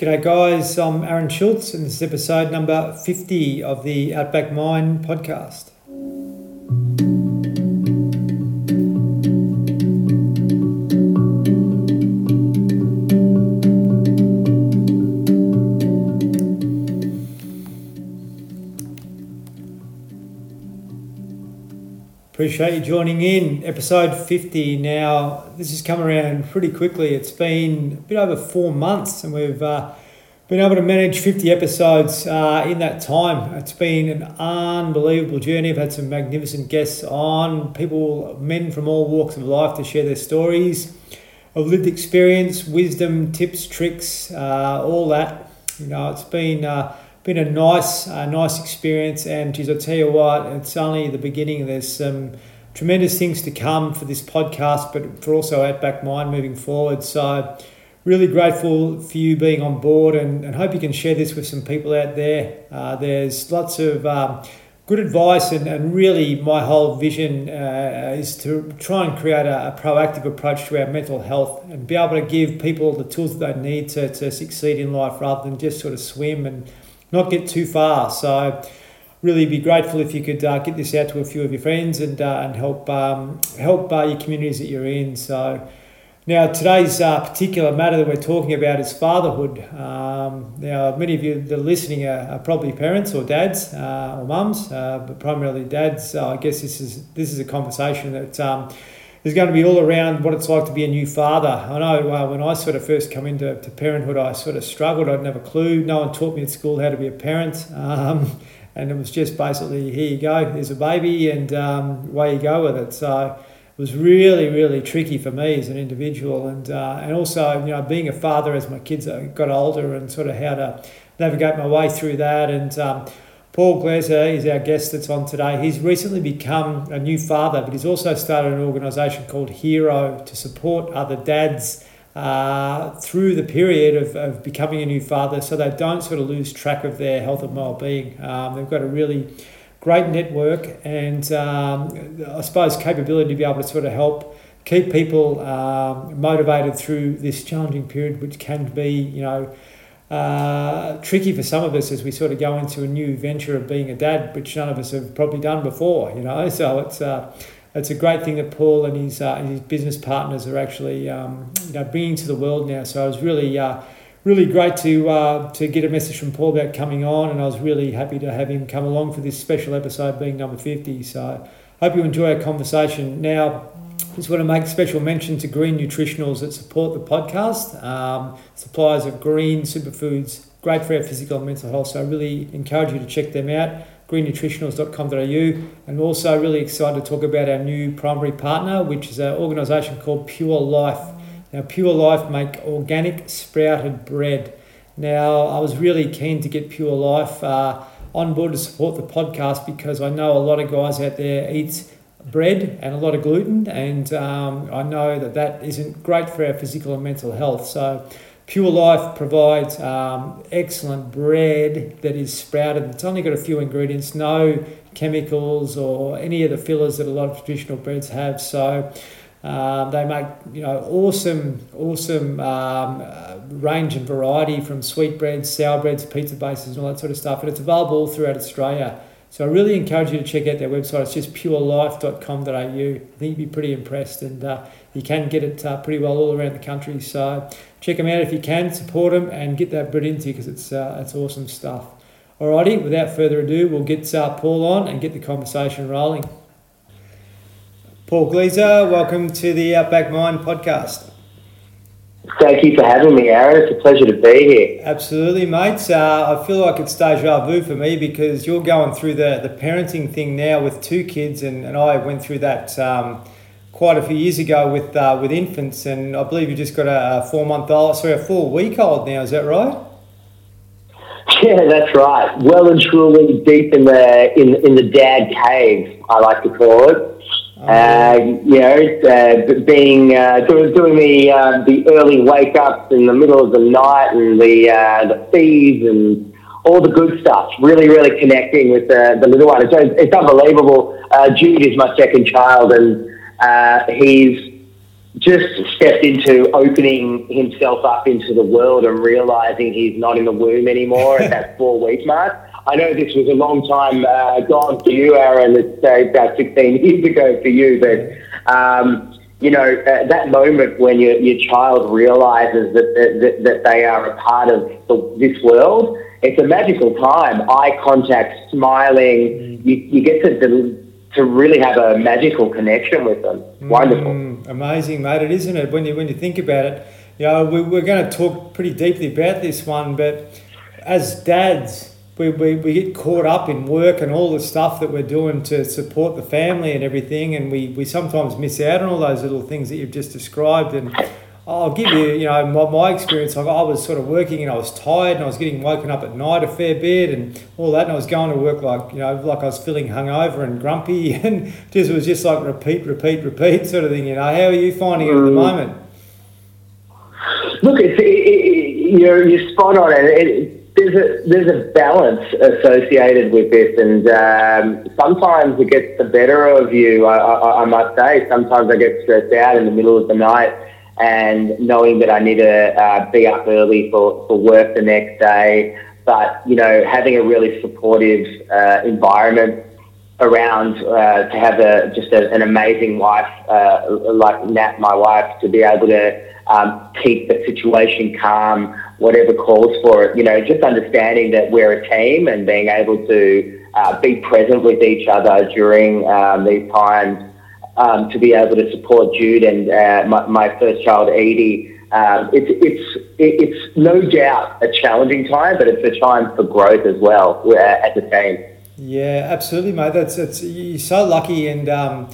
G'day, guys. I'm Aaron Schultz, and this is episode number 50 of the Outback Mind podcast. Appreciate you joining in. Episode 50 now. This has come around pretty quickly. It's been a bit over four months, and we've uh, been able to manage 50 episodes uh, in that time. It's been an unbelievable journey. I've had some magnificent guests on, people, men from all walks of life to share their stories of lived experience, wisdom, tips, tricks, uh, all that. You know, it's been uh, been a nice, uh, nice experience. And geez, I tell you what, it's only the beginning. There's some tremendous things to come for this podcast, but for also Outback Mind moving forward. So, really grateful for you being on board, and, and hope you can share this with some people out there. Uh, there's lots of um, good advice, and, and really, my whole vision uh, is to try and create a, a, proactive approach to our mental health and be able to give people the tools that they need to, to succeed in life rather than just sort of swim and not get too far. So really be grateful if you could uh, get this out to a few of your friends and uh, and help um, help uh, your communities that you're in. So now today's uh, particular matter that we're talking about is fatherhood. Um, now many of you that are listening are, are probably parents or dads uh, or mums, uh, but primarily dads. So I guess this is this is a conversation that. Um, is going to be all around what it's like to be a new father. I know uh, when I sort of first come into to parenthood, I sort of struggled. I didn't have a clue. No one taught me at school how to be a parent. Um, and it was just basically, here you go, there's a baby, and um, away you go with it. So it was really, really tricky for me as an individual. And, uh, and also, you know, being a father as my kids got older and sort of how to navigate my way through that. And um, Paul Glezer is our guest that's on today. He's recently become a new father, but he's also started an organisation called Hero to support other dads uh, through the period of, of becoming a new father so they don't sort of lose track of their health and well-being. Um, they've got a really great network and um, I suppose capability to be able to sort of help keep people um, motivated through this challenging period, which can be, you know, uh, tricky for some of us as we sort of go into a new venture of being a dad, which none of us have probably done before, you know. So it's uh, it's a great thing that Paul and his uh, his business partners are actually um, you know bringing to the world now. So it was really uh, really great to uh, to get a message from Paul about coming on, and I was really happy to have him come along for this special episode, being number fifty. So hope you enjoy our conversation now. Just want to make special mention to Green Nutritionals that support the podcast. Um, suppliers of green superfoods, great for our physical and mental health. So I really encourage you to check them out, greennutritionals.com.au. And also really excited to talk about our new primary partner, which is an organisation called Pure Life. Now, Pure Life make organic sprouted bread. Now, I was really keen to get Pure Life uh, on board to support the podcast because I know a lot of guys out there eat bread and a lot of gluten, and um, I know that that isn't great for our physical and mental health. So, Pure Life provides um, excellent bread that is sprouted. It's only got a few ingredients, no chemicals or any of the fillers that a lot of traditional breads have. So, um, they make you know awesome, awesome um, uh, range and variety from sweetbreads, sour breads, pizza bases, and all that sort of stuff. And it's available throughout Australia. So I really encourage you to check out their website. It's just purelife.com.au. I think you'd be pretty impressed, and uh, you can get it uh, pretty well all around the country. So check them out if you can, support them, and get that bread into you because it's uh, it's awesome stuff. Alrighty, without further ado, we'll get uh, Paul on and get the conversation rolling. Paul Glezer, welcome to the Outback Mind podcast. Thank you for having me, Aaron. It's a pleasure to be here. Absolutely, mates. Uh, I feel like it's deja vu for me because you're going through the, the parenting thing now with two kids, and, and I went through that um, quite a few years ago with uh, with infants, and I believe you just got a, four month old, sorry, a four week old now. Is that right? Yeah, that's right. Well and truly deep in the in in the dad cave, I like to call it. Uh, you know, uh, being uh, doing, doing the uh, the early wake ups in the middle of the night and the uh, the feeds and all the good stuff. Really, really connecting with the, the little one. It's, it's unbelievable. Uh, Jude is my second child, and uh he's just stepped into opening himself up into the world and realizing he's not in the womb anymore at that four week mark. I know this was a long time uh, gone for you, Aaron. It's uh, about 16 years ago for you, but um, you know uh, that moment when your your child realizes that that, that they are a part of the, this world. It's a magical time. Eye contact, smiling. You, you get to to really have a magical connection with them. Wonderful. Mm, amazing, mate. It isn't it when you when you think about it. You know, we, we're going to talk pretty deeply about this one, but as dads, we, we, we get caught up in work and all the stuff that we're doing to support the family and everything, and we, we sometimes miss out on all those little things that you've just described. And I'll give you, you know, my, my experience. Like I was sort of working and I was tired and I was getting woken up at night a fair bit and all that. And I was going to work like, you know, like I was feeling hungover and grumpy and just it was just like repeat, repeat, repeat sort of thing. You know, how are you finding it at the mm. moment? Look, it's, it, it, you're, you're spot on. It, it, there's a there's a balance associated with this, and um, sometimes it gets the better of you. I, I, I must say, sometimes I get stressed out in the middle of the night and knowing that I need to uh, be up early for, for work the next day. But, you know, having a really supportive uh, environment around uh, to have a, just a, an amazing wife uh, like Nat, my wife, to be able to um, keep the situation calm, whatever calls for it. You know, just understanding that we're a team and being able to uh, be present with each other during um, these times um, to be able to support Jude and uh, my, my, first child, Edie. Um, it's, it's, it's no doubt a challenging time, but it's a time for growth as well uh, as a team. Yeah, absolutely, mate. That's it's you're so lucky, and um,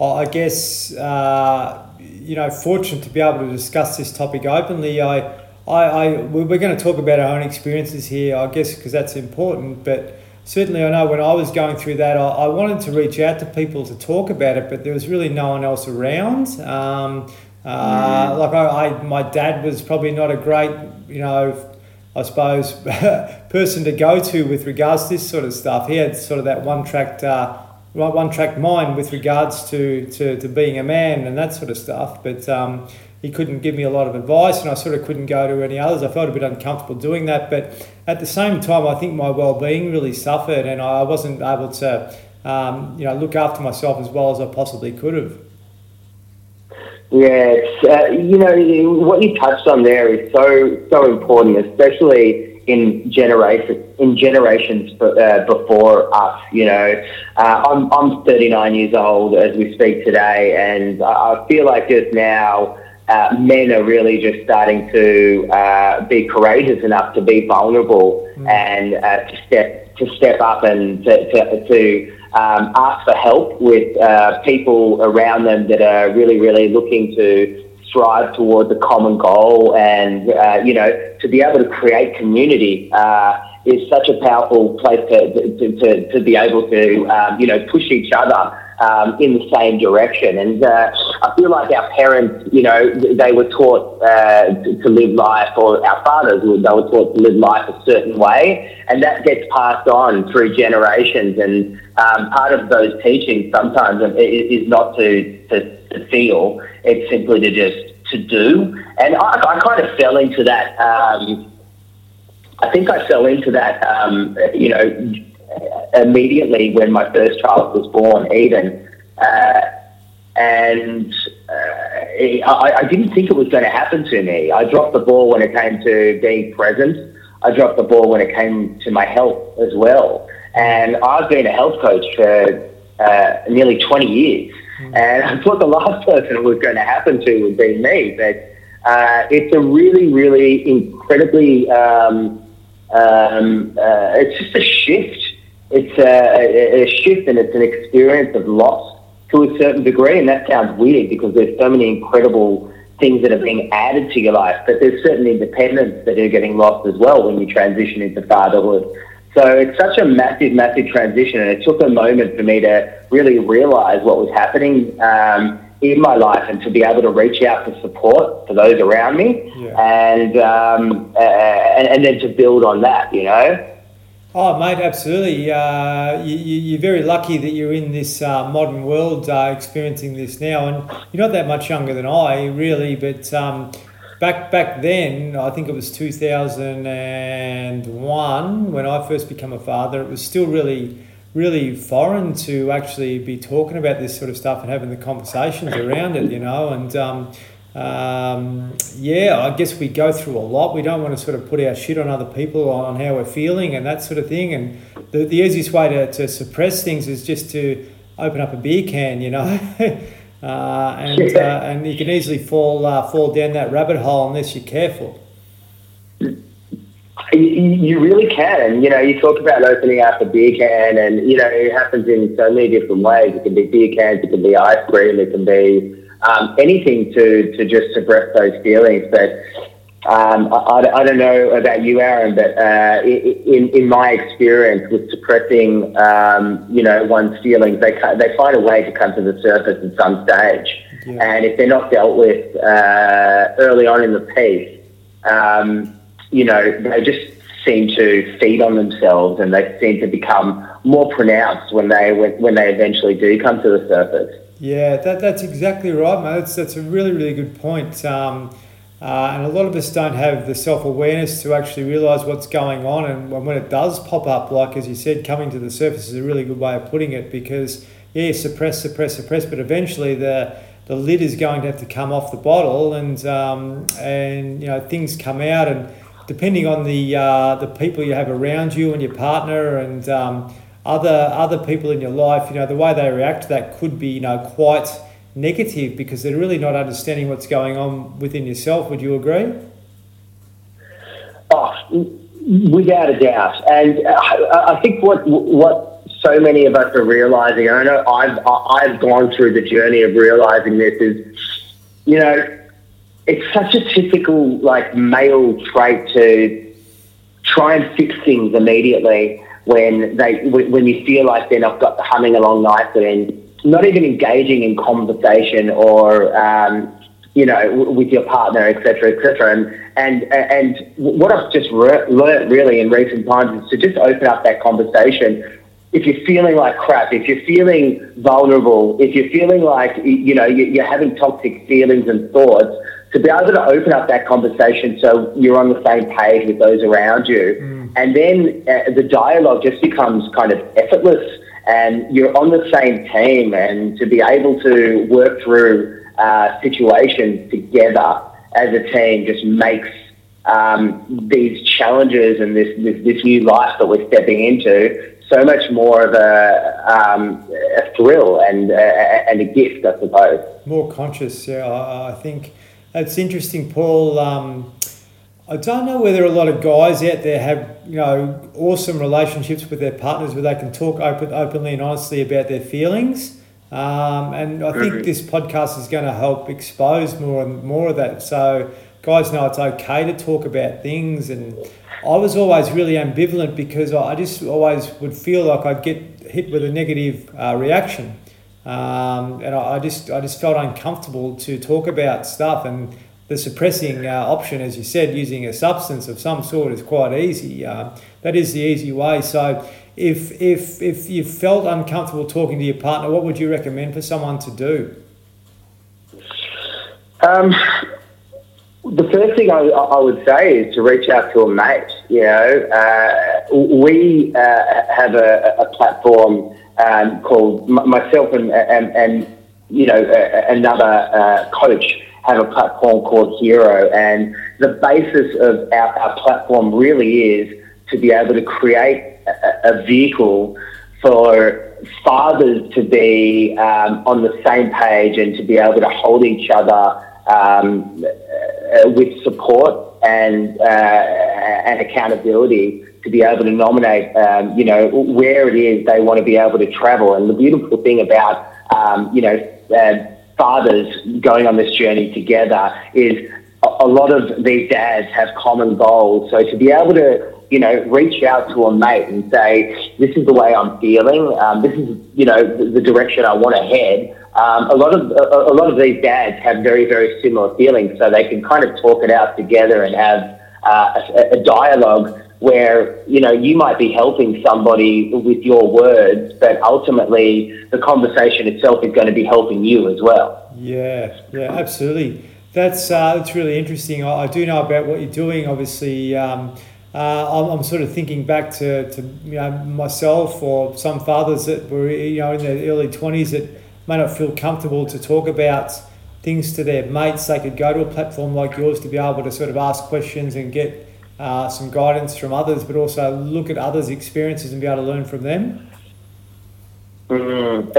I guess uh, you know fortunate to be able to discuss this topic openly. I, I, I we're going to talk about our own experiences here, I guess, because that's important, but certainly I know when I was going through that, I, I, wanted to reach out to people to talk about it, but there was really no one else around. Um, uh, mm. Like I, I, my dad was probably not a great, you know, I suppose, person to go to with regards to this sort of stuff. He had sort of that one track, uh, one track mind with regards to, to, to being a man and that sort of stuff. But um, he couldn't give me a lot of advice, and I sort of couldn't go to any others. I felt a bit uncomfortable doing that, but at the same time, I think my well-being really suffered, and I wasn't able to, um, you know, look after myself as well as I possibly could have. Yes, uh, you know what you touched on there is so so important, especially in generation in generations uh, before us. You know, uh, I'm I'm 39 years old as we speak today, and I feel like just now uh, men are really just starting to uh, be courageous enough to be vulnerable mm. and uh, to step to step up and to, to, to um, ask for help with uh, people around them that are really really looking to strive towards a common goal and uh, you know to be able to create community uh, is such a powerful place to, to, to, to be able to um, you know push each other um, in the same direction. And uh, I feel like our parents, you know, they were taught uh, to, live life, or our fathers, were, they were taught to live life a certain way, and that gets passed on through generations. And um, part of those teachings sometimes is not to, to, to feel, it's simply to just to do. And I, I kind of fell into that. Um, I think I fell into that, um, you know, immediately when my first child was born, Eden. Uh, and uh, I, I, didn't think it was going to happen to me. I dropped the ball when it came to being present. I dropped the ball when it came to my health as well. And I've been a health coach for uh, nearly 20 years. Mm. And I thought the last person it was going to happen to would be me. But uh, it's a really, really incredibly, um, um, uh, it's just a shift it's a, a, shift and it's an experience of loss to a certain degree. And that sounds weird because there's so many incredible things that are being added to your life, but there's certain independence that are getting lost as well when you transition into fatherhood. So it's such a massive, massive transition, and it took a moment for me to really realize what was happening um, in my life and to be able to reach out for support for those around me, yeah. and, um, uh, and and then to build on that, you know. Oh, mate, absolutely. Uh, you, are very lucky that you're in this uh, modern world uh, experiencing this now, and you're not that much younger than I, really. But um, back back then, I think it was 2001 when I first became a father. It was still really, really foreign to actually be talking about this sort of stuff and having the conversations around it, you know, and. Um, um, yeah, I guess we go through a lot. We don't want to sort of put our shit on other people on how we're feeling and that sort of thing. And the, the easiest way to, to suppress things is just to open up a beer can, you know. uh, and, uh, and you can easily fall, uh, fall down that rabbit hole unless you're careful. You really can. You know, you talk about opening up a beer can, and, you know, it happens in so many different ways. It can be beer cans, it can be ice cream, it can be um, anything to, to just suppress those feelings. But um, I, I, don't know about you, Aaron, but uh, in, in my experience with suppressing, um, you know, one's feelings, they, they find a way to come to the surface at some stage. Yeah. And if they're not dealt with uh, early on in the piece, um, you know, they just seem to feed on themselves and they seem to become more pronounced when they when, when they eventually do come to the surface. Yeah, that, that's exactly right, mate. That's, that's a really, really good point. Um, uh, and a lot of us don't have the self awareness to actually realise what's going on. And when it does pop up, like as you said, coming to the surface is a really good way of putting it because, yeah, suppress, suppress, suppress, but eventually the the lid is going to have to come off the bottle, and um, and you know things come out, and depending on the uh, the people you have around you and your partner, and um, other other people in your life, you know, the way they react to that could be, you know, quite negative because they're really not understanding what's going on within yourself. Would you agree? Oh, without a doubt. And I, I think what what so many of us are realizing, and I know I've I've gone through the journey of realizing this is, you know, it's such a typical like male trait to try and fix things immediately when they when you feel like they're not got the humming along nicely and not even engaging in conversation or um, you know with your partner, etc., etc. And and and what I've just re- learned really in recent times is to just open up that conversation. If you're feeling like crap, if you're feeling vulnerable, if you're feeling like you know you're having toxic feelings and thoughts, to be able to open up that conversation so you're on the same page with those around you. Mm. And then uh, the dialogue just becomes kind of effortless and you're on the same team and to be able to work through uh, situations together as a team just makes um, these challenges and this, this, this, new life that we're stepping into so much more of a, um, a thrill and, uh, and a gift, I suppose. More conscious, yeah. I, I think it's interesting, Paul. Um, I don't know whether a lot of guys out there have you know awesome relationships with their partners where they can talk open, openly and honestly about their feelings. Um, and I think this podcast is going to help expose more and more of that. So guys know it's okay to talk about things. And I was always really ambivalent because I just always would feel like I'd get hit with a negative uh, reaction. Um, and I, I, just I just felt uncomfortable to talk about stuff and the suppressing uh, option, as you said, using a substance of some sort is quite easy. Uh, that is the easy way. So if if if you felt uncomfortable talking to your partner, what would you recommend for someone to do? Um, the first thing I, I, would say is to reach out to a mate. You know, uh, we uh, have a, a platform um, called myself and, and, and you know another uh, coach have a platform called Hero, and the basis of our, our platform really is to be able to create a, a vehicle for fathers to be um, on the same page and to be able to hold each other um, uh, with support and uh, and accountability to be able to nominate, um, you know, where it is they want to be able to travel. And the beautiful thing about, um, you know, uh, fathers going on this journey together is a lot of these dads have common goals. So to be able to, you know, reach out to a mate and say, this is the way I'm feeling. Um, this is, you know, the, the direction I want to head. Um, a lot of a, a, lot of these dads have very very similar feelings, so they can kind of talk it out together and have uh, a, a dialogue where you know you might be helping somebody with your words, but ultimately the conversation itself is going to be helping you as well. Yeah, yeah, absolutely. That's uh, that's really interesting. I, I, do know about what you're doing. Obviously, um, uh, I'm, I'm, sort of thinking back to, to you know myself or some fathers that were you know in their early 20s that may not feel comfortable to talk about things to their mates. They could go to a platform like yours to be able to sort of ask questions and get uh, some guidance from others, but also look at others' experiences and be able to learn from them. Mm, uh,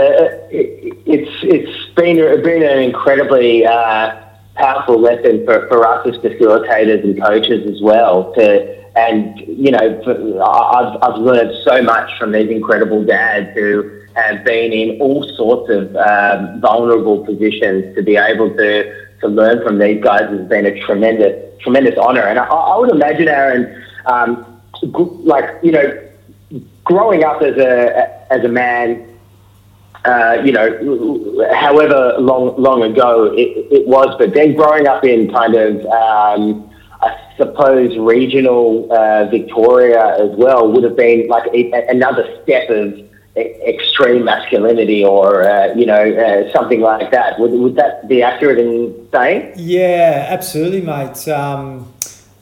it, it's it's been been an incredibly uh, powerful lesson for, for us as facilitators and coaches as well. To and you know, I've I've learned so much from these incredible dads who have been in all sorts of um, vulnerable positions to be able to to learn from these guys has been a tremendous tremendous honor. And I, I would imagine, Aaron, um, like you know, growing up as a as a man uh, you know, however long long ago it, it, was, but then growing up in kind of, um, I suppose, regional uh, Victoria as well would have been like a, another step of extreme masculinity or, uh, you know, uh, something like that. Would, would that be accurate in saying? Yeah, absolutely, mate. Um,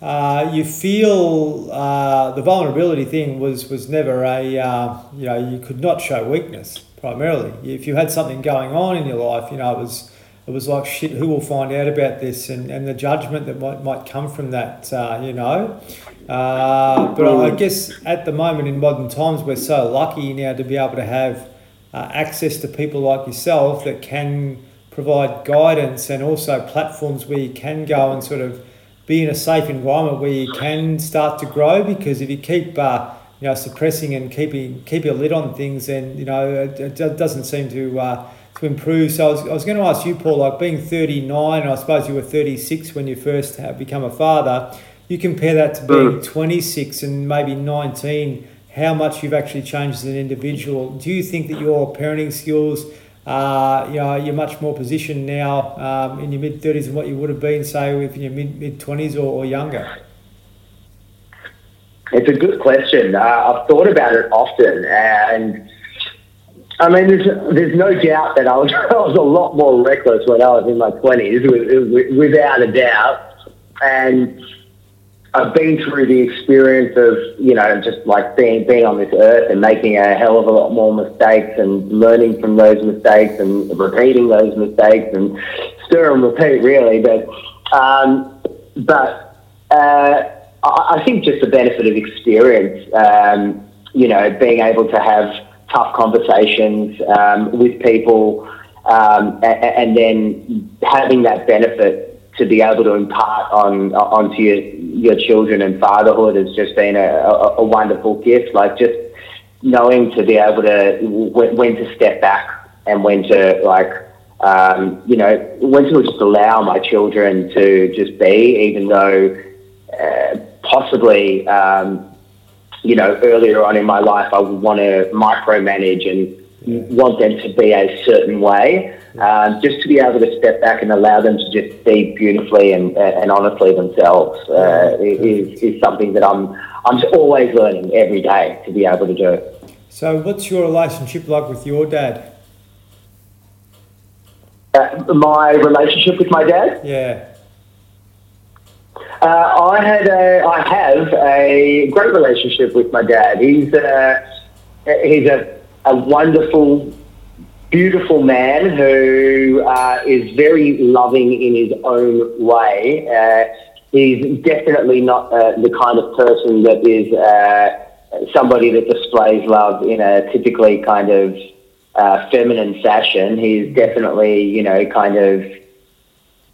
uh, you feel uh, the vulnerability thing was was never a uh, you know you could not show weakness primarily. If you had something going on in your life, you know, it was it was like shit. Who will find out about this, and, and the judgment that might might come from that, uh, you know. Uh, but I guess at the moment in modern times, we're so lucky now to be able to have uh, access to people like yourself that can provide guidance and also platforms where you can go and sort of be in a safe environment where you can start to grow. Because if you keep uh, you know, suppressing and keeping keeping a lid on things, then you know, it, it doesn't seem to uh, to improve. So I was, I was going to ask you, Paul, like being 39, I suppose you were 36 when you first become a father. You compare that to being mm. 26 and maybe 19. How much you've actually changed as an individual? Do you think that your parenting skills, uh, you know, you're much more positioned now um, in your mid 30s than what you would have been, say, in your mid mid 20s or, or younger? It's a good question. Uh, I've thought about it often, and I mean, there's there's no doubt that I was I was a lot more reckless when I was in my twenties, without a doubt. And I've been through the experience of you know just like being being on this earth and making a hell of a lot more mistakes and learning from those mistakes and repeating those mistakes and stir and repeat really. But um, but. Uh, I think just the benefit of experience, um, you know, being able to have tough conversations um, with people, um, and, and, then having that benefit to be able to impart on onto your your children and fatherhood has just been a, a, a wonderful gift. Like just knowing to be able to when, when to step back and when to like um, you know when to just allow my children to just be, even though. Uh, possibly, um, you know, earlier on in my life, I would want to micromanage and want them to be a certain way. Um, just to be able to step back and allow them to just be beautifully and, and honestly themselves uh, is, is something that I'm I'm always learning every day to be able to do. So, what's your relationship like with your dad? Uh, my relationship with my dad? Yeah. Uh, I had a, I have a great relationship with my dad. He's a, he's a, a wonderful, beautiful man who uh, is very loving in his own way. Uh, he's definitely not uh, the kind of person that is uh, somebody that displays love in a typically kind of uh, feminine fashion. He's definitely, you know, kind of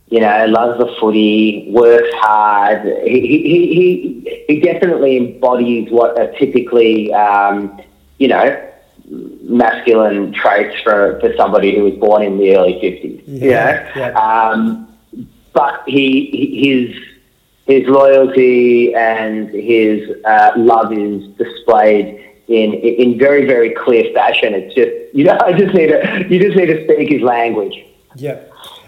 you know, loves the footy, works hard. He, he, he, he definitely embodies what a typically, um, you know, masculine traits for, for somebody who was born in the early 50s. Yeah. You know? yeah. Um, but he, his, his loyalty and his uh, love is displayed in in very very clear fashion. It's just you know I just need to you just need to speak his language. Yeah,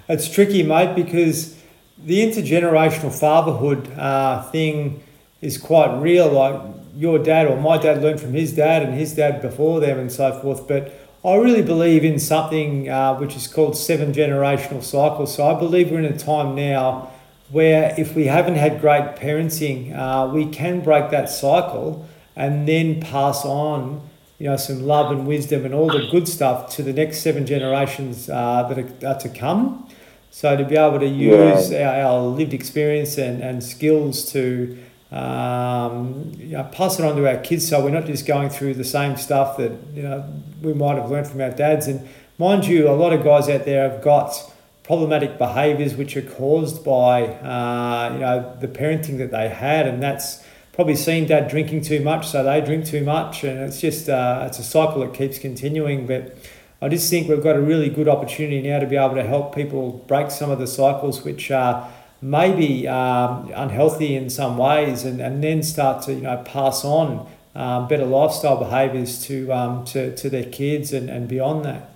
It's tricky, mate, because the intergenerational fatherhood uh, thing is quite real. Like your dad or my dad learned from his dad and his dad before them and so forth. But I really believe in something uh, which is called seven generational cycles. So I believe we're in a time now where if we haven't had great parenting, uh, we can break that cycle and then pass on, you know, some love and wisdom and all the good stuff to the next seven generations uh, that are, are, to come. So to be able to use yeah. our, our, lived experience and, and skills to um, you know, pass it on to our kids so we're not just going through the same stuff that, you know, we might have learned from our dads. And mind you, a lot of guys out there have got problematic behaviours which are caused by uh, you know the parenting that they had, and that's probably seen dad drinking too much, so they drink too much, and it's just uh, it's a cycle that keeps continuing. But I just think we've got a really good opportunity now to be able to help people break some of the cycles which are maybe um, unhealthy in some ways, and, and then start to you know pass on um, better lifestyle behaviours to, um, to to their kids and, and beyond that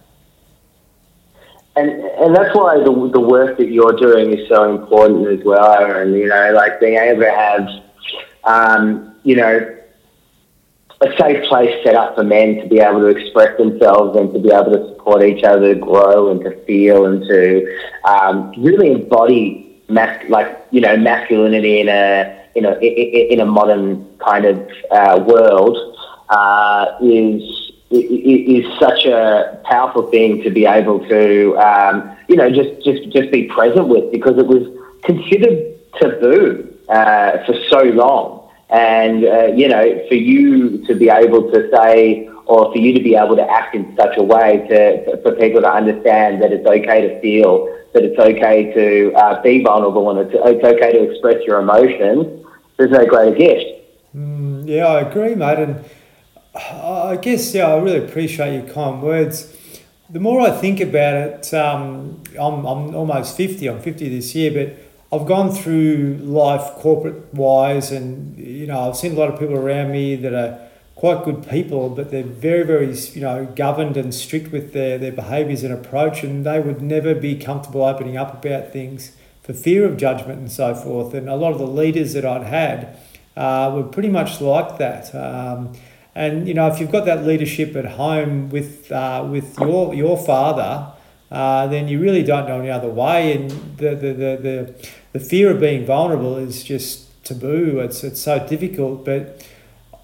and and that's why the the work that you're doing is so important as well, Aaron. You know, like being able to have, um, you know, a safe place set up for men to be able to express themselves and to be able to support each other, grow and to feel and to um, really embody mas- like you know masculinity in a in a in a modern kind of uh, world uh, is is such a powerful thing to be able to, um, you know, just, just, just be present with because it was considered taboo uh, for so long. And, uh, you know, for you to be able to say, or for you to be able to act in such a way to, for people to understand that it's okay to feel, that it's okay to uh, be vulnerable and it's, it's okay to express your emotions, there's no greater gift. Mm, yeah, I agree, mate. And I guess, yeah, I really appreciate your kind words. The more I think about it, um, I'm, I'm almost 50, I'm 50 this year, but I've gone through life corporate wise, and you know, I've seen a lot of people around me that are quite good people, but they're very, very, you know, governed and strict with their, their behaviours and approach, and they would never be comfortable opening up about things for fear of judgment and so forth. And a lot of the leaders that I'd had uh, were pretty much like that. Um, and you know, if you've got that leadership at home with uh, with your your father, uh, then you really don't know any other way. And the, the, the, the, the fear of being vulnerable is just taboo. It's it's so difficult. But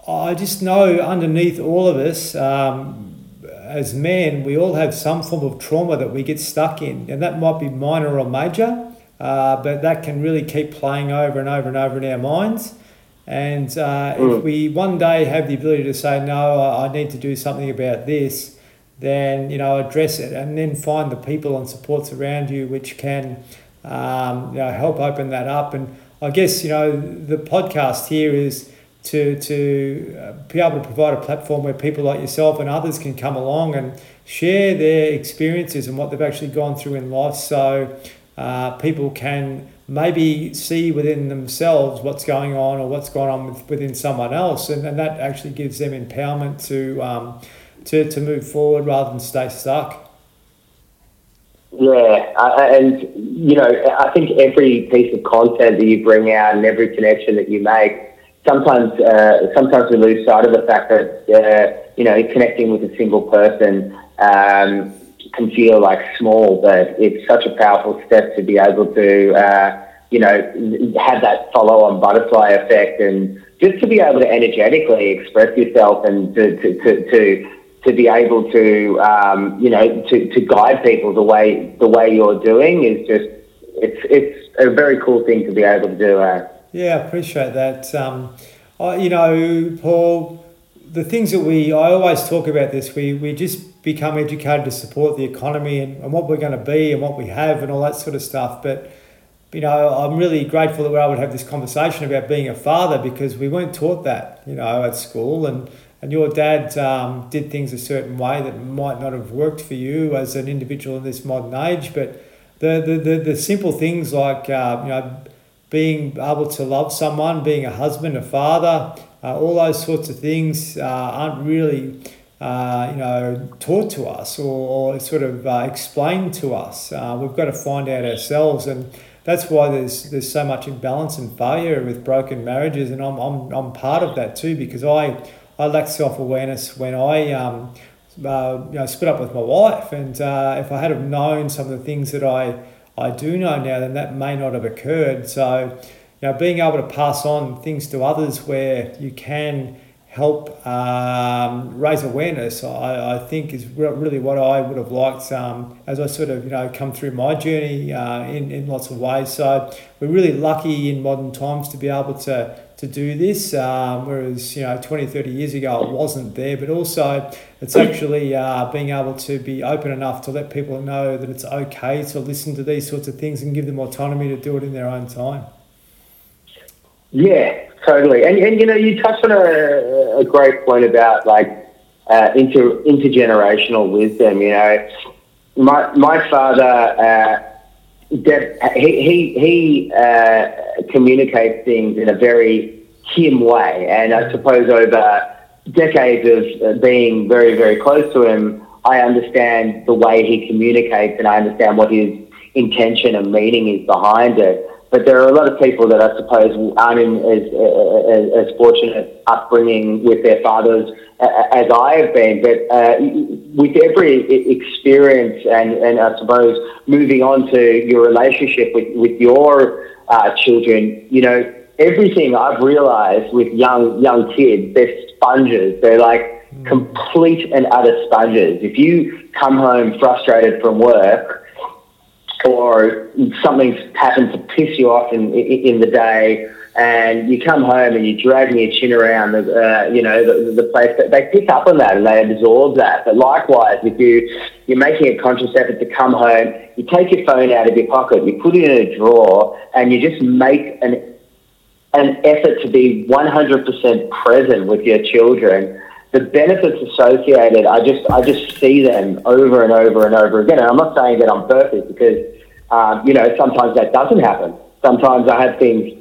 I just know underneath all of us, um, as men, we all have some form of trauma that we get stuck in, and that might be minor or major. Uh, but that can really keep playing over and over and over in our minds. And uh, mm. if we one day have the ability to say, no, I need to do something about this, then, you know, address it and then find the people and supports around you which can, um, you know, help open that up. And I guess, you know, the podcast here is to, to uh, be able to provide a platform where people like yourself and others can come along and share their experiences and what they've actually gone through in life so uh, people can maybe see within themselves what's going on or what's going on with, within someone else, and, and that actually gives them empowerment to, um, to to move forward rather than stay stuck. Yeah, uh, and you know, I think every piece of content that you bring out and every connection that you make, sometimes uh, sometimes we lose sight of the fact that uh, you know connecting with a single person. Um, can feel like small, but it's such a powerful step to be able to, uh, you know, have that follow-on butterfly effect and just to be able to energetically express yourself and to, to, to, to to be able to um, you know to, to guide people the way the way you're doing is just it's it's a very cool thing to be able to do. Yeah, I appreciate that. Um, I, you know, Paul, the things that we I always talk about this. We we just become educated to support the economy and, and what we're going to be and what we have and all that sort of stuff. But, you know, I'm really grateful that we're able to have this conversation about being a father because we weren't taught that, you know, at school. And, and your dad um, did things a certain way that might not have worked for you as an individual in this modern age. But the, the, the, the simple things like, uh, you know, being able to love someone, being a husband, a father, uh, all those sorts of things uh, aren't really uh, you know, taught to us or, or sort of uh, explained to us. Uh, we've got to find out ourselves, and that's why there's there's so much imbalance and failure with broken marriages, and I'm I'm, I'm part of that too because I I lacked self awareness when I um, uh, you know split up with my wife, and if I had have known some of the things that I I do know now, then that may not have occurred. So, you know, being able to pass on things to others where you can help um, raise awareness, I, I think is really what I would have liked um, as I sort of, you know, come through my journey uh, in, in lots of ways. So we're really lucky in modern times to be able to to do this, um, whereas you know 20, 30 years ago it wasn't there. But also, it's actually uh, being able to be open enough to let people know that it's okay to listen to these sorts of things and give them autonomy to do it in their own time. Yeah, totally. And and you know, you touched on a, a great point about like uh, inter intergenerational wisdom. You know, my my father. Uh, He he, he uh, communicates things in a very him way, and I suppose over decades of uh, being very very close to him, I understand the way he communicates, and I understand what his intention and meaning is behind it. But there are a lot of people that I suppose aren't in as, as, as fortunate upbringing with their fathers as I have been. But uh, with every experience and, and I suppose moving on to your relationship with, with your uh, children, you know, everything I've realized with young young kids, they're sponges. They're like mm. complete and utter sponges. If you come home frustrated from work, or something's happened to piss you off in in the day, and you come home and you're dragging your chin around the uh, you know the, the place, they pick up on that and they absorb that. But likewise, if you you're making a conscious effort to come home, you take your phone out of your pocket, you put it in a drawer, and you just make an an effort to be 100% present with your children the benefits associated, I just I just see them over and over and over again. And I'm not saying that I'm perfect because um, you know sometimes that doesn't happen. Sometimes I have things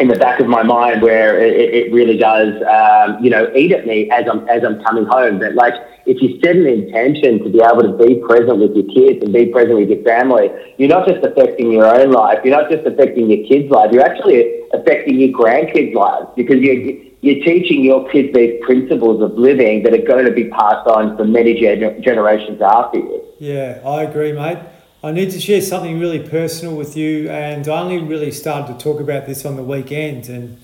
in the back of my mind where it, it really does um, you know eat at me as I'm as I'm coming home. But like if you set an intention to be able to be present with your kids and be present with your family, you're not just affecting your own life. You're not just affecting your kids' life. You're actually affecting your grandkids' lives because you you're teaching your kids these principles of living that are going to be passed on for many gener- generations after you. Yeah, I agree, mate. I need to share something really personal with you, and I only really started to talk about this on the weekend, and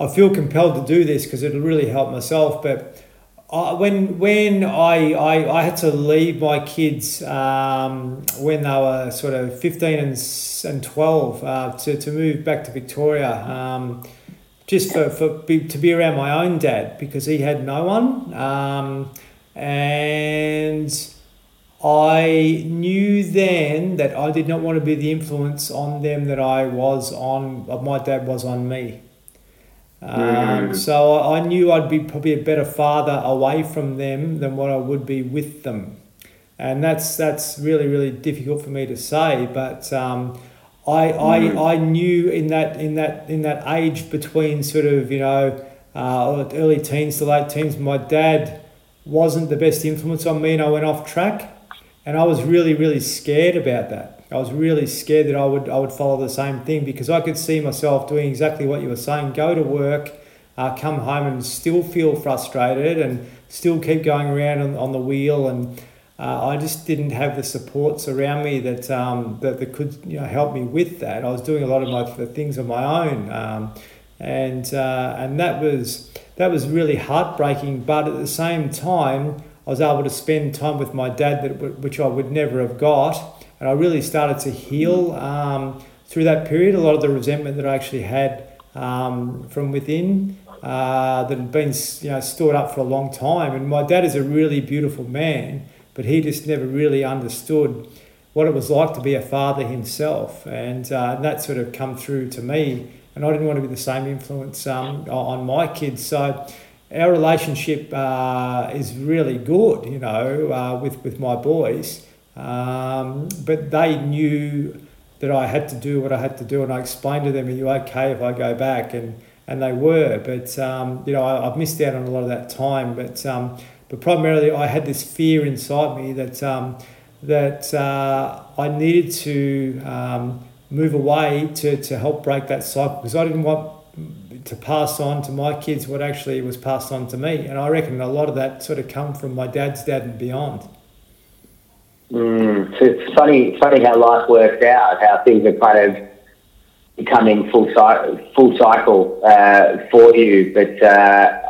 I feel compelled to do this because it'll really help myself. But I, when when I, I, I had to leave my kids um, when they were sort of fifteen and and twelve uh, to to move back to Victoria. Um, just for, for be, to be around my own dad because he had no one. Um, and I knew then that I did not want to be the influence on them that I was on, my dad was on me. Um, mm. So I knew I'd be probably a better father away from them than what I would be with them. And that's, that's really, really difficult for me to say, but um, I, I, mm. I knew in that in that in that age between sort of you know uh, early teens to late teens, my dad wasn't the best influence on me, and I went off track, and I was really really scared about that. I was really scared that I would I would follow the same thing because I could see myself doing exactly what you were saying: go to work, uh, come home, and still feel frustrated, and still keep going around on, on the wheel and uh, I just didn't have the supports around me that, um, that, that could you know, help me with that. I was doing a lot of my things on my own, um, and uh, and that was that was really heartbreaking. But at the same time, I was able to spend time with my dad, that which I would never have got, and I really started to heal um, through that period. A lot of the resentment that I actually had um, from within. Uh, that had been you know stored up for a long time, and my dad is a really beautiful man, but he just never really understood what it was like to be a father himself, and, uh, that sort of come through to me. And I didn't want to be the same influence um, on my kids, so our relationship uh, is really good, you know, uh, with with my boys. Um, but they knew that I had to do what I had to do, and I explained to them, "Are you okay if I go back?" and and they were. But um, you know, I, have missed out on a lot of that time. But um, but primarily, I had this fear inside me that um, that uh, I needed to um, move away to, to help break that cycle because I didn't want to pass on to my kids what actually was passed on to me. And I reckon a lot of that sort of come from my dad's dad and beyond. Mm, it's funny, funny how life works out, how things are kind of becoming full, full cycle uh, for you. But uh,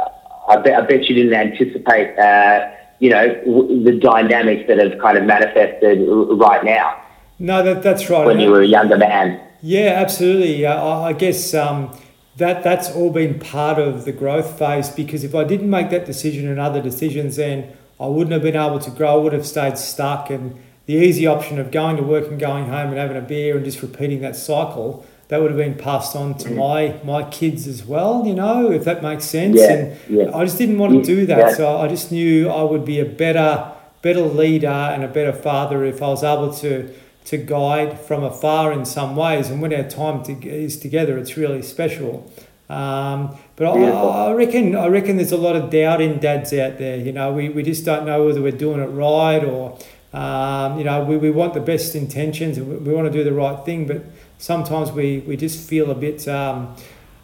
I, bet, I bet you didn't anticipate, uh, you know, w- the dynamics that have kind of manifested r- right now. No, that, that's right. When you were a younger man. Yeah, absolutely. Uh, I, I guess um, that that's all been part of the growth phase because if I didn't make that decision and other decisions, then I wouldn't have been able to grow. I would have stayed stuck. And the easy option of going to work and going home and having a beer and just repeating that cycle, that would have been passed on to mm. my my kids as well. You know, if that makes sense. Yeah, and yeah. I just didn't want to do that. Yeah. So I just knew I would be a better better leader and a better father if I was able to to guide from afar in some ways. And when our time to, is together, it's really special. Um, but I, I, reckon I reckon there's a lot of doubt in dads out there. You know, we, we just don't know whether we're doing it right or um, you know we, we want the best intentions and we, we, want to do the right thing, but sometimes we, we just feel a bit um,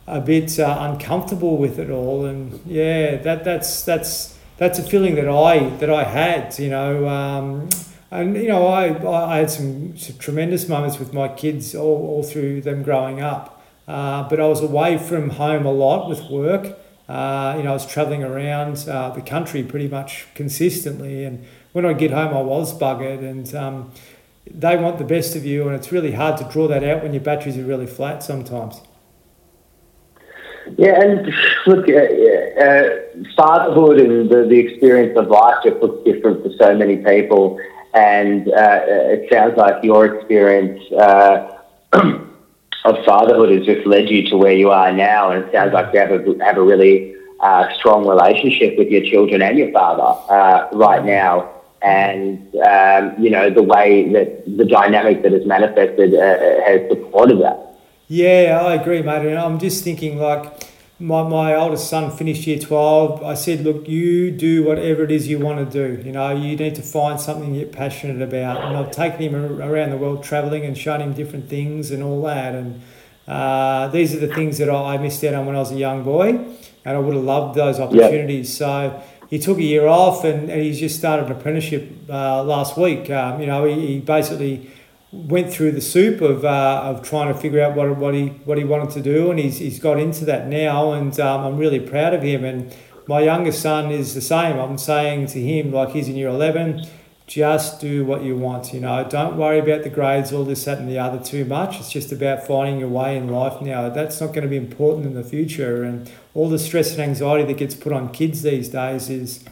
a bit uh, uncomfortable with it all. And yeah, that that's that's that's a feeling that I that I had. You know. Um, and you know, I, I had some, some tremendous moments with my kids all, all through them growing up. Uh, but I was away from home a lot with work. Uh, you know, I was travelling around uh, the country pretty much consistently, and when I get home, I was buggered. And um, they want the best of you, and it's really hard to draw that out when your batteries are really flat sometimes. Yeah, and look, uh, uh, fatherhood and the, the experience of life just looks different for so many people and uh, it sounds like your experience uh, of fatherhood has just led you to where you are now, and it sounds like you have a have a really uh, strong relationship with your children and your father uh, right now. And um, you know the way that the dynamic that has manifested uh, has supported that. Yeah, I agree, mate. And I'm just thinking like my, my oldest son finished year 12 i said look you do whatever it is you want to do you know you need to find something you're passionate about and i've taken him around the world traveling and shown him different things and all that and uh, these are the things that I missed out on when I was a young boy, and I would have loved those opportunities. So he took a year off, and, and he's just started an apprenticeship uh, last week. Um, you know, he, he basically went through the soup of, uh, of trying to figure out what, what he what he wanted to do, and he's, he's got into that now, and um, I'm really proud of him. And my youngest son is the same. I'm saying to him, like he's in year 11, just do what you want. You know, don't worry about the grades, all this, that, and the other too much. It's just about finding your way in life now. That's not going to be important in the future, and all the stress and anxiety that gets put on kids these days is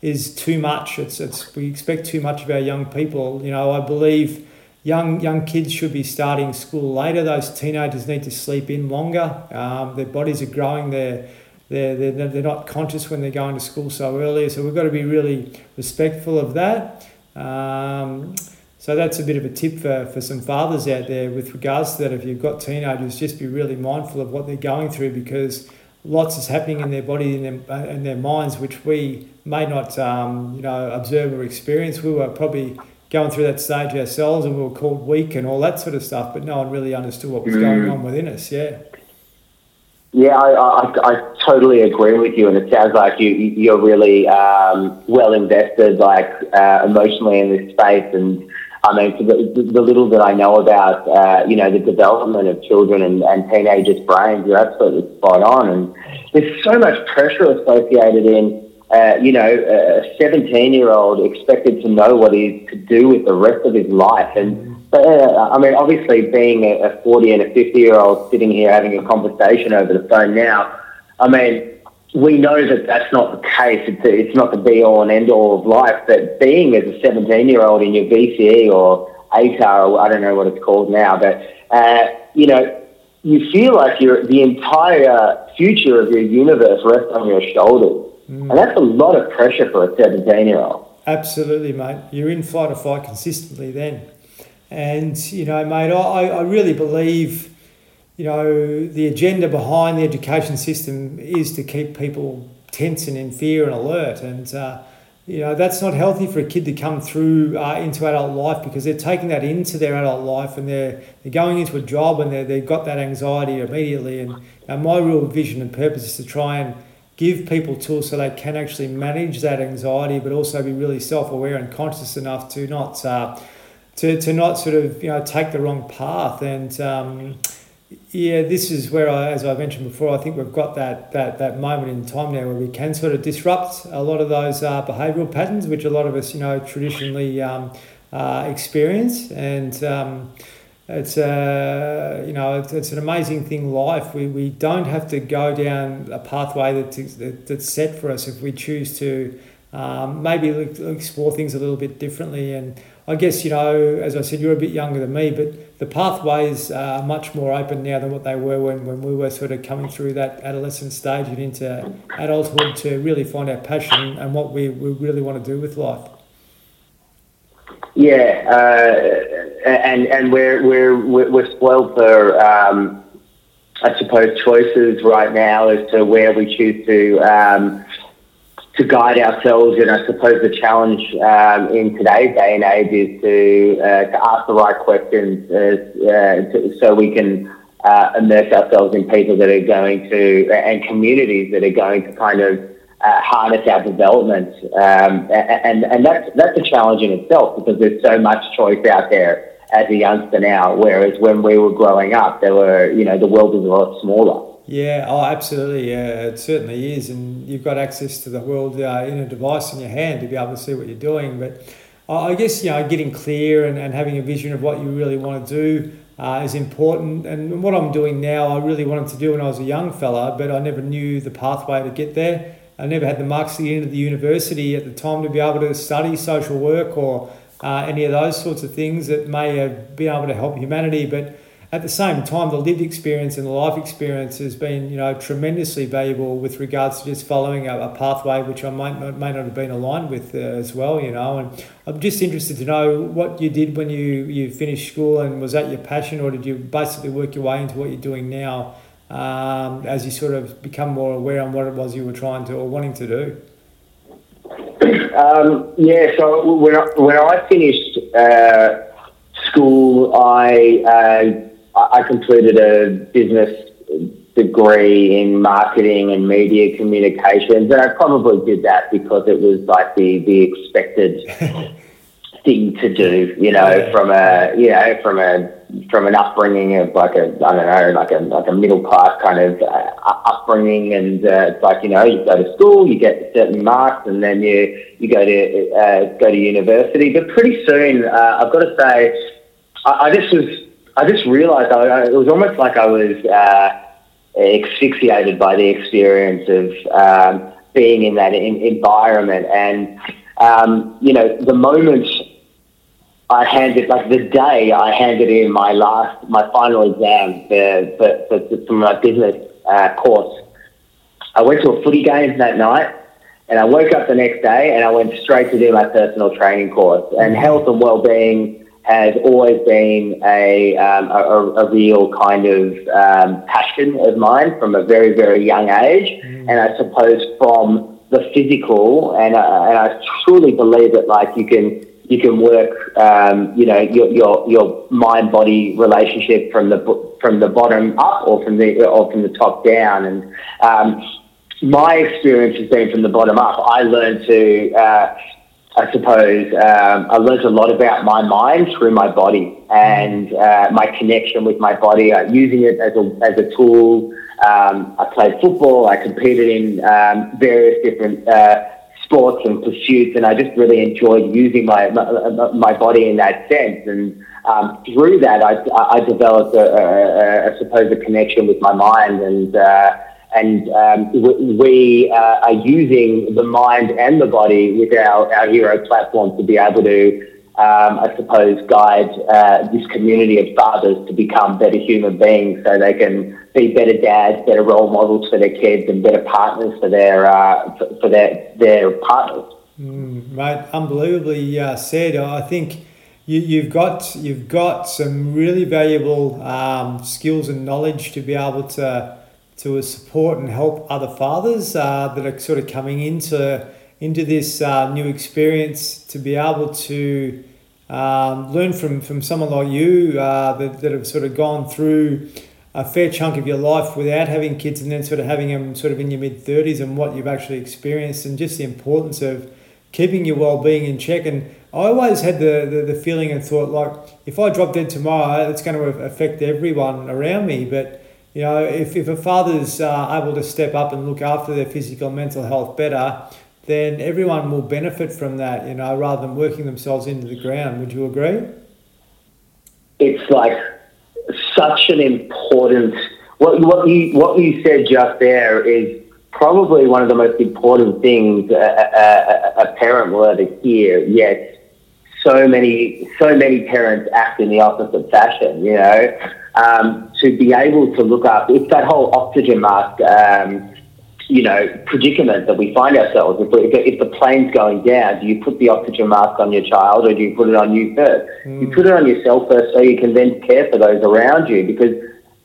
is too much. It's it's we expect too much of our young people. You know, I believe young young kids should be starting school later. Those teenagers need to sleep in longer. Um, their bodies are growing. They're, they're, they're, they're not conscious when they're going to school so early. So we've got to be really respectful of that. Um, so that's a bit of a tip for, for some fathers out there with regards to that. If you've got teenagers, just be really mindful of what they're going through because lots is happening in their body and their, in their minds, which we may not, um, you know, observe or experience. We were probably going through that stage ourselves and we were called weak and all that sort of stuff, but no one really understood what was mm. going on within us. Yeah. Yeah, I, I, I, totally agree with you, and it sounds like you you're really um, well invested, like uh, emotionally in this space. And I mean, the, the little that I know about, uh, you know, the development of children and, and teenagers' brains, you're absolutely spot on. And there's so much pressure associated in uh, you know, a 17 year old expected to know what he's to do with the rest of his life. And uh, I mean, obviously, being a 40 and a 50 year old sitting here having a conversation over the phone now, I mean, we know that that's not the case. It's, it's not the be all and end all of life. But being as a 17 year old in your VCE or ATAR, or I don't know what it's called now, but, uh, you know, you feel like you the entire future of your universe rests on your shoulders. Mm. And that's a lot of pressure for a 17 year old. Absolutely, mate. You're in fight or fight consistently then. And, you know, mate, I, I really believe, you know, the agenda behind the education system is to keep people tense and in fear and alert. And, uh, you know that's not healthy for a kid to come through uh, into adult life because they're taking that into their adult life and they're, they're going into a job and they've got that anxiety immediately and my real vision and purpose is to try and give people tools so they can actually manage that anxiety but also be really self-aware and conscious enough to not uh, to, to not sort of you know take the wrong path. And um, yeah, this is where I, as I mentioned before, I think we've got that that that moment in time now where we can sort of disrupt a lot of those uh, behavioural patterns, which a lot of us, you know, traditionally um, uh, experience, and um, it's a uh, you know it's, it's an amazing thing. Life, we, we don't have to go down a pathway that's that's set for us if we choose to um, maybe explore things a little bit differently. And I guess, you know, as I said, you're a bit younger than me, but the pathways are much more open now than what they were when, when we were sort of coming through that adolescent stage and into adulthood to really find our passion and what we, we really want to do with life. Yeah, uh, and and we're we're we're spoiled for um, I suppose choices right now as to where we choose to um, to guide ourselves. And I suppose the challenge um, in today's day and age is to uh, to ask the right questions uh, to, so we can uh, immerse ourselves in people that are going to and communities that are going to kind of uh, harness our development. Um, and and that's that's a challenge in itself because there's so much choice out there as a youngster now. Whereas when we were growing up, there were you know the world was a lot smaller. Yeah, oh, absolutely. Yeah, it certainly is. And you've got access to the world uh, in a device in your hand to be able to see what you're doing. But I guess, you know, getting clear and, and having a vision of what you really want to do uh, is important. And what I'm doing now, I really wanted to do when I was a young fella, but I never knew the pathway to get there. I never had the marks to get into the university at the time to be able to study social work or uh, any of those sorts of things that may have been able to help humanity. But at the same time, the lived experience and the life experience has been, you know, tremendously valuable with regards to just following a, a pathway which I might not, may not have been aligned with uh, as well, you know. And I'm just interested to know what you did when you, you finished school and was that your passion or did you basically work your way into what you're doing now um, as you sort of become more aware on what it was you were trying to or wanting to do? Um, yeah, so when I, when I finished uh, school, I uh, I completed a business degree in marketing and media communications, and I probably did that because it was like the the expected thing to do, you know, yeah. from a you know from a from an upbringing of like a I don't know like a like a middle class kind of uh, upbringing, and uh, it's like you know you go to school, you get certain marks, and then you you go to uh, go to university. But pretty soon, uh, I've got to say, I, I just was I just realised I, it was almost like I was uh, asphyxiated by the experience of um, being in that in, environment, and um, you know, the moment I handed, like the day I handed in my last, my final exam for for, for, for my business uh, course, I went to a footy game that night. And I woke up the next day and I went straight to do my personal training course. And health and well-being has always been a, um, a, a, real kind of um, passion of mine from a very, very young age. Mm. And I suppose from the physical, and, uh, and I truly believe that like you can you can work, um, you know, your, your, your mind body relationship from the from the bottom up or from the or from the top down. And um, my experience has been from the bottom up. I learned to uh, I suppose um, I learned a lot about my mind through my body and uh, my connection with my body, uh, using it as a, as a tool. Um, I played football, I competed in um, various different uh, sports and pursuits, and I just really enjoyed using my, my, my body in that sense. And um, through that, I, I developed, a, a, a, I suppose, a connection with my mind and uh, and um, we uh, are using the mind and the body with our, our hero platform to be able to, um, I suppose, guide uh, this community of fathers to become better human beings so they can be better dads, better role models for their kids, and better partners for their uh, for, their their partners. Mm, unbelievably uh, said. I think you, you've got you've got some really valuable um, skills and knowledge to be able to to support and help other fathers uh, that are sort of coming into into this uh, new experience to be able to um, learn from, from someone like you uh, that, that have sort of gone through a fair chunk of your life without having kids and then sort of having them sort of in your mid 30s and what you've actually experienced and just the importance of keeping your well-being in check. And I always had the, the, the feeling and thought like if I drop dead tomorrow it's going to affect everyone around me. But you know if, if a father's uh, able to step up and look after their physical and mental health better then everyone will benefit from that you know rather than working themselves into the ground would you agree it's like such an important what what you what you said just there is probably one of the most important things a, a, a parent will ever hear. Yet so many so many parents act in the opposite fashion. You know, um, to be able to look up it's that whole oxygen mask. Um, you know, predicament that we find ourselves. If, if, the plane's going down, do you put the oxygen mask on your child or do you put it on you first? Mm. You put it on yourself first so you can then care for those around you because,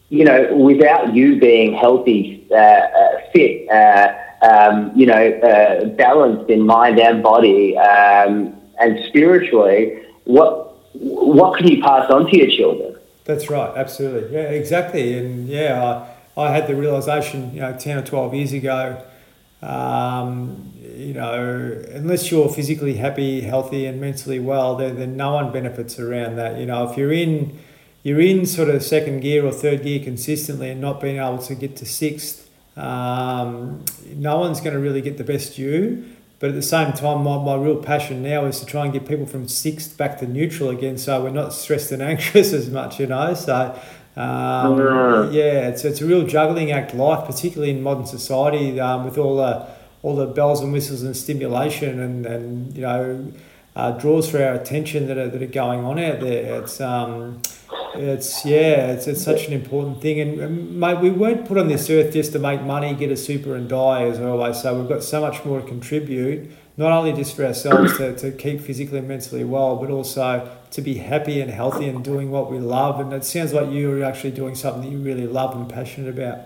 you know, without you being healthy, uh, uh, fit, uh, um, you know, uh, balanced in mind and body um, and spiritually, what, what can you pass on to your children? That's right, absolutely. Yeah, exactly. And yeah, I had the realization, you know, 10 or 12 years ago, um, you know, unless you're physically happy, healthy, and mentally well, then, then no one benefits around that. You know, if you're in, you're in sort of second gear or third gear consistently and not being able to get to sixth, um, no one's going to really get the best you. But at the same time, my, my real passion now is to try and get people from sixth back to neutral again, so we're not stressed and anxious as much, you know. So um, yeah, it's, it's a real juggling act, life, particularly in modern society, um, with all the all the bells and whistles and stimulation and, and you know uh, draws for our attention that are, that are going on out there. It's um, it's yeah, it's, it's such an important thing. And, and mate, we weren't put on this earth just to make money, get a super, and die. As I always say, we've got so much more to contribute not only just for ourselves to, to keep physically and mentally well, but also to be happy and healthy and doing what we love. And it sounds like you're actually doing something that you really love and passionate about.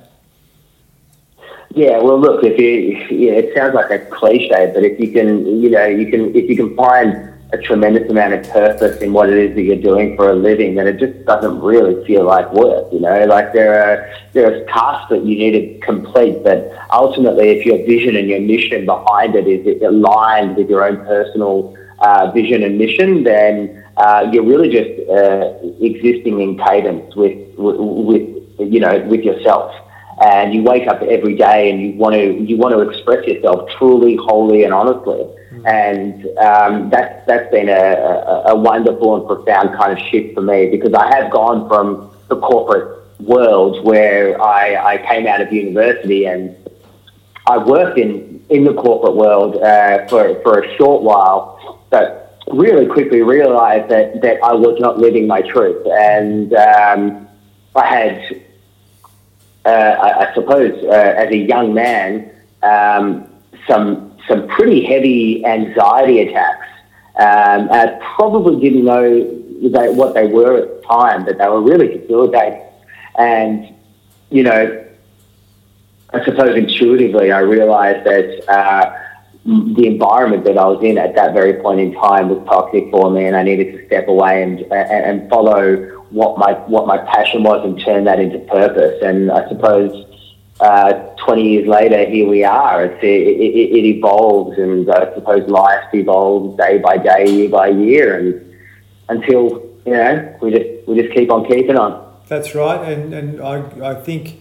Yeah, well, look, if you, yeah, it sounds like a cliche, but if you can, you know, you can, if you can find a tremendous amount of purpose in what it is that you're doing for a living, then it just doesn't really feel like work. You know, like there are there are tasks that you need to complete, but ultimately, if your vision and your mission behind it is aligned with your own personal uh, vision and mission, then uh, you're really just uh, existing in cadence with, with, with you know with yourself and you wake up every day and you want to you want to express yourself truly, wholly, and honestly. And um, that's that's been a, a, a, wonderful and profound kind of shift for me because I have gone from the corporate world where I, I came out of university and I worked in in the corporate world uh, for for a short while, but really quickly realized that that I was not living my truth and. Um, I had uh, I, I, suppose, uh, as a young man, um, some some pretty heavy anxiety attacks. Um, I probably didn't know they, what they were at the time, but they were really debilitating. And you know, I suppose intuitively, I realised that. Uh, the environment that I was in at that very point in time was toxic for me, and I needed to step away and and, and follow what my what my passion was and turn that into purpose. And I suppose uh, 20 years later, here we are. It's, it, it, it, evolves, and I suppose life evolves day by day, year by year, and until you know we just we just keep on keeping on. That's right, and and I I think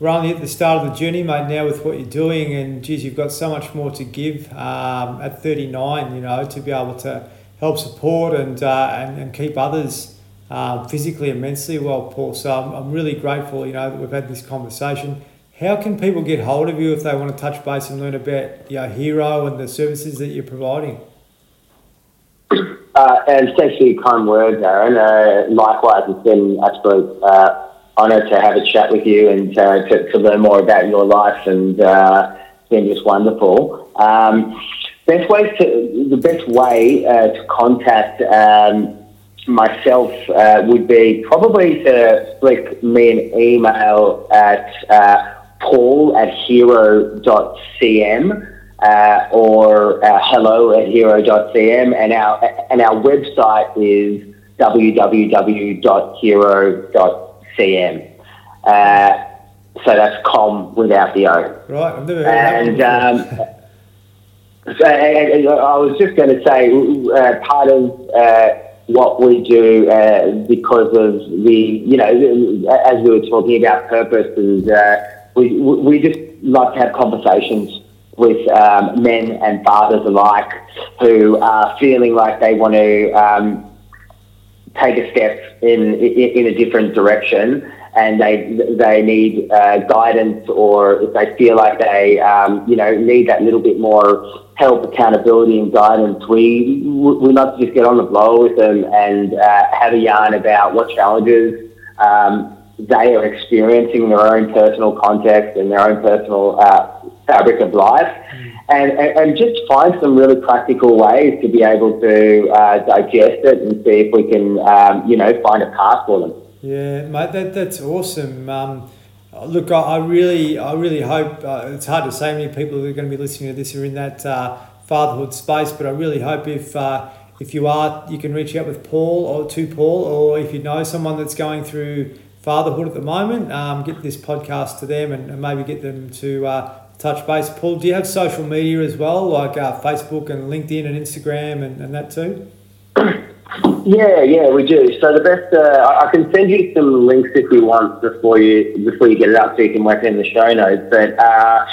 we're only at the start of the journey, mate. Now with what you're doing, and geez, you've got so much more to give um, at 39. You know, to be able to help support and uh, and, and keep others um, physically mentally well, Paul. So I'm, I'm really grateful, you know, that we've had this conversation. How can people get hold of you if they want to touch base and learn about your Hero and the services that you're providing? Uh, and thanks for your kind words, Aaron. Uh, likewise, it's been absolute uh, honour to have a chat with you and uh, to, to, learn more about your life, and uh, it's been just wonderful. Um, best way to the best way uh, to contact um, myself would be probably to flick me an email at paul at hero.cm. uh, or uh, hello at hero.cm, and our and our website is www.hero.cm. Uh, so that's com without the O. Right, I've never and, um, so I was just going to say, uh, part of uh, what we do uh, because of the, you know, as we were talking about purpose, is uh, we, we just like to have conversations with um, men and fathers alike who are feeling like they want to um, take a step in, in, in a different direction and they they need uh, guidance or if they feel like they um, you know need that little bit more help, accountability, and guidance, we we love to just get on the blower with them and uh, have a yarn about what challenges um, they are experiencing their own personal context and their own personal uh, fabric of life. Mm. And, and, and, just find some really practical ways to be able to uh, digest it and see if we can, um, you know, find a path for them. Yeah, mate, that, that's awesome. Um, look, I, I, really, I really hope uh, it's hard to say many people who are going to be listening to this are in that uh, fatherhood space, but I really hope if uh, if you are, you can reach out with Paul or to Paul, or if you know someone that's going through fatherhood at the moment, um, get this podcast to them and, and maybe get them to uh, touch base. Paul, do you have social media as well, like uh, Facebook and LinkedIn and Instagram and, and that too? Yeah, yeah, we do. So the best, uh, I can send you some links if you want before you before you get it up, so you can work in the show notes. But uh,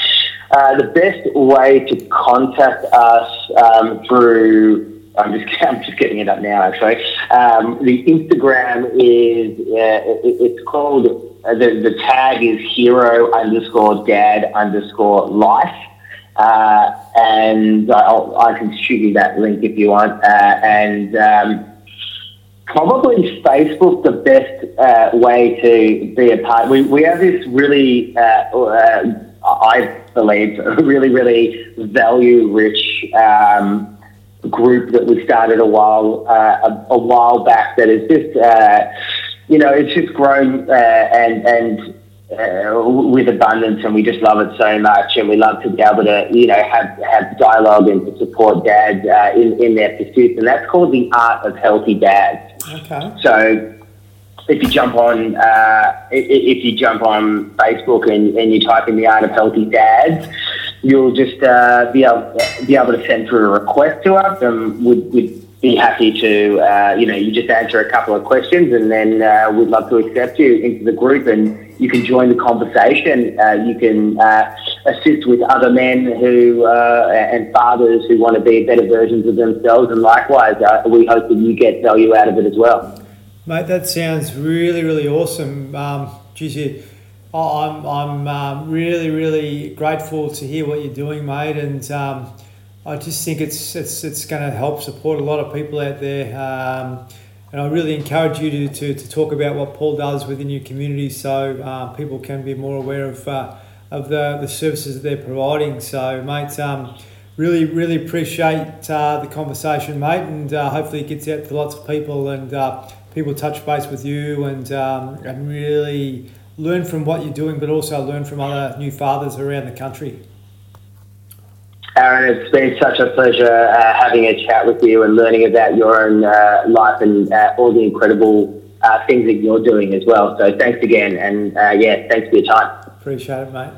uh, the best way to contact us um, through, I'm just I'm just getting it up now. Actually, um, the Instagram is uh, it, it's called uh, the the tag is hero underscore dad underscore life. Uh, and I'll, i can shoot you that link if you want. Uh, and um, probably Facebook the best uh, way to be a part. We, we have this really, uh, I believe, really, really value rich um, group that we started a while uh, a, a, while back. That is just, uh, you know, it's just grown uh, and and. with abundance, and we just love it so much, and we love to be able to, you know, have have dialogue and to support dads in in their pursuits, and that's called the art of healthy dads. Okay. So if you jump on uh, if you jump on Facebook and, and you type in the art of healthy dads, you'll just uh, be able be able to send through a request to us, and we'd, we'd be happy to uh, you know you just answer a couple of questions, and then uh, we'd love to accept you into the group, and you can join the conversation. Uh, you can uh, assist with other men who and fathers who want to be better versions of themselves, and likewise, we hope that you get value out of it as well. Mate, that sounds really, really awesome. Um, geez, I'm, I'm um, really, really grateful to hear what you're doing, mate, and um, I just think it's it's, it's going to help support a lot of people out there. Um, and I really encourage you to, to, to, talk about what Paul does within your community so uh, people can be more aware of, uh, of the, the services that they're providing. So, mate, um, really, really appreciate uh, the conversation, mate, and uh, hopefully it gets out to lots of people and uh, people touch base with you and, um, and really learn from what you're doing, but also learn from other new fathers around the country. Aaron, it's been such a pleasure uh, having a chat with you and learning about your own uh, life and uh, all the incredible uh, things that you're doing as well. So thanks again, and uh, yeah, thanks for your time. Appreciate it, mate.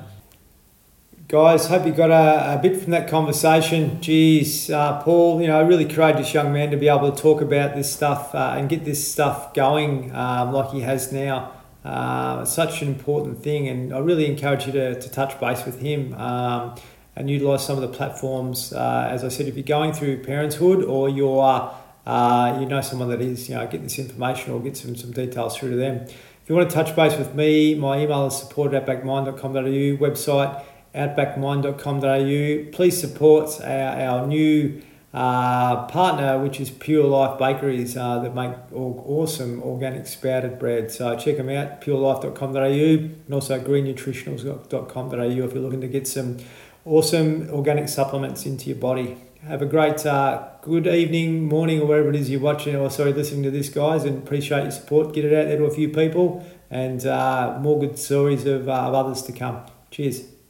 Guys, hope you got a, a bit from that conversation. Geez, uh, Paul, you know, a really courageous young man to be able to talk about this stuff and get this stuff going um, like he has now. Uh, such an important thing, and I really encourage you to, to touch base with him um, and utilize some of the platforms. Uh, as I said, if you're going through parenthood or you're uh, you know someone that is, you know, get this information or get some, some details through to them. If you want to touch base with me, my email is support at outbackmind.com.au, website outbackmind.com.au. Please support our, our new uh, partner, which is Pure Life Bakeries, uh, that make awesome organic spouted bread. So check them out, purelife.com.au and also greennutritionals.com.au if you're looking to get some awesome organic supplements into your body. Have a great uh, good evening, morning, or wherever it is you're watching or sorry listening to this, guys, and appreciate your support. Get it out there to a few people, and uh, more good stories of, uh, of others to come. Cheers.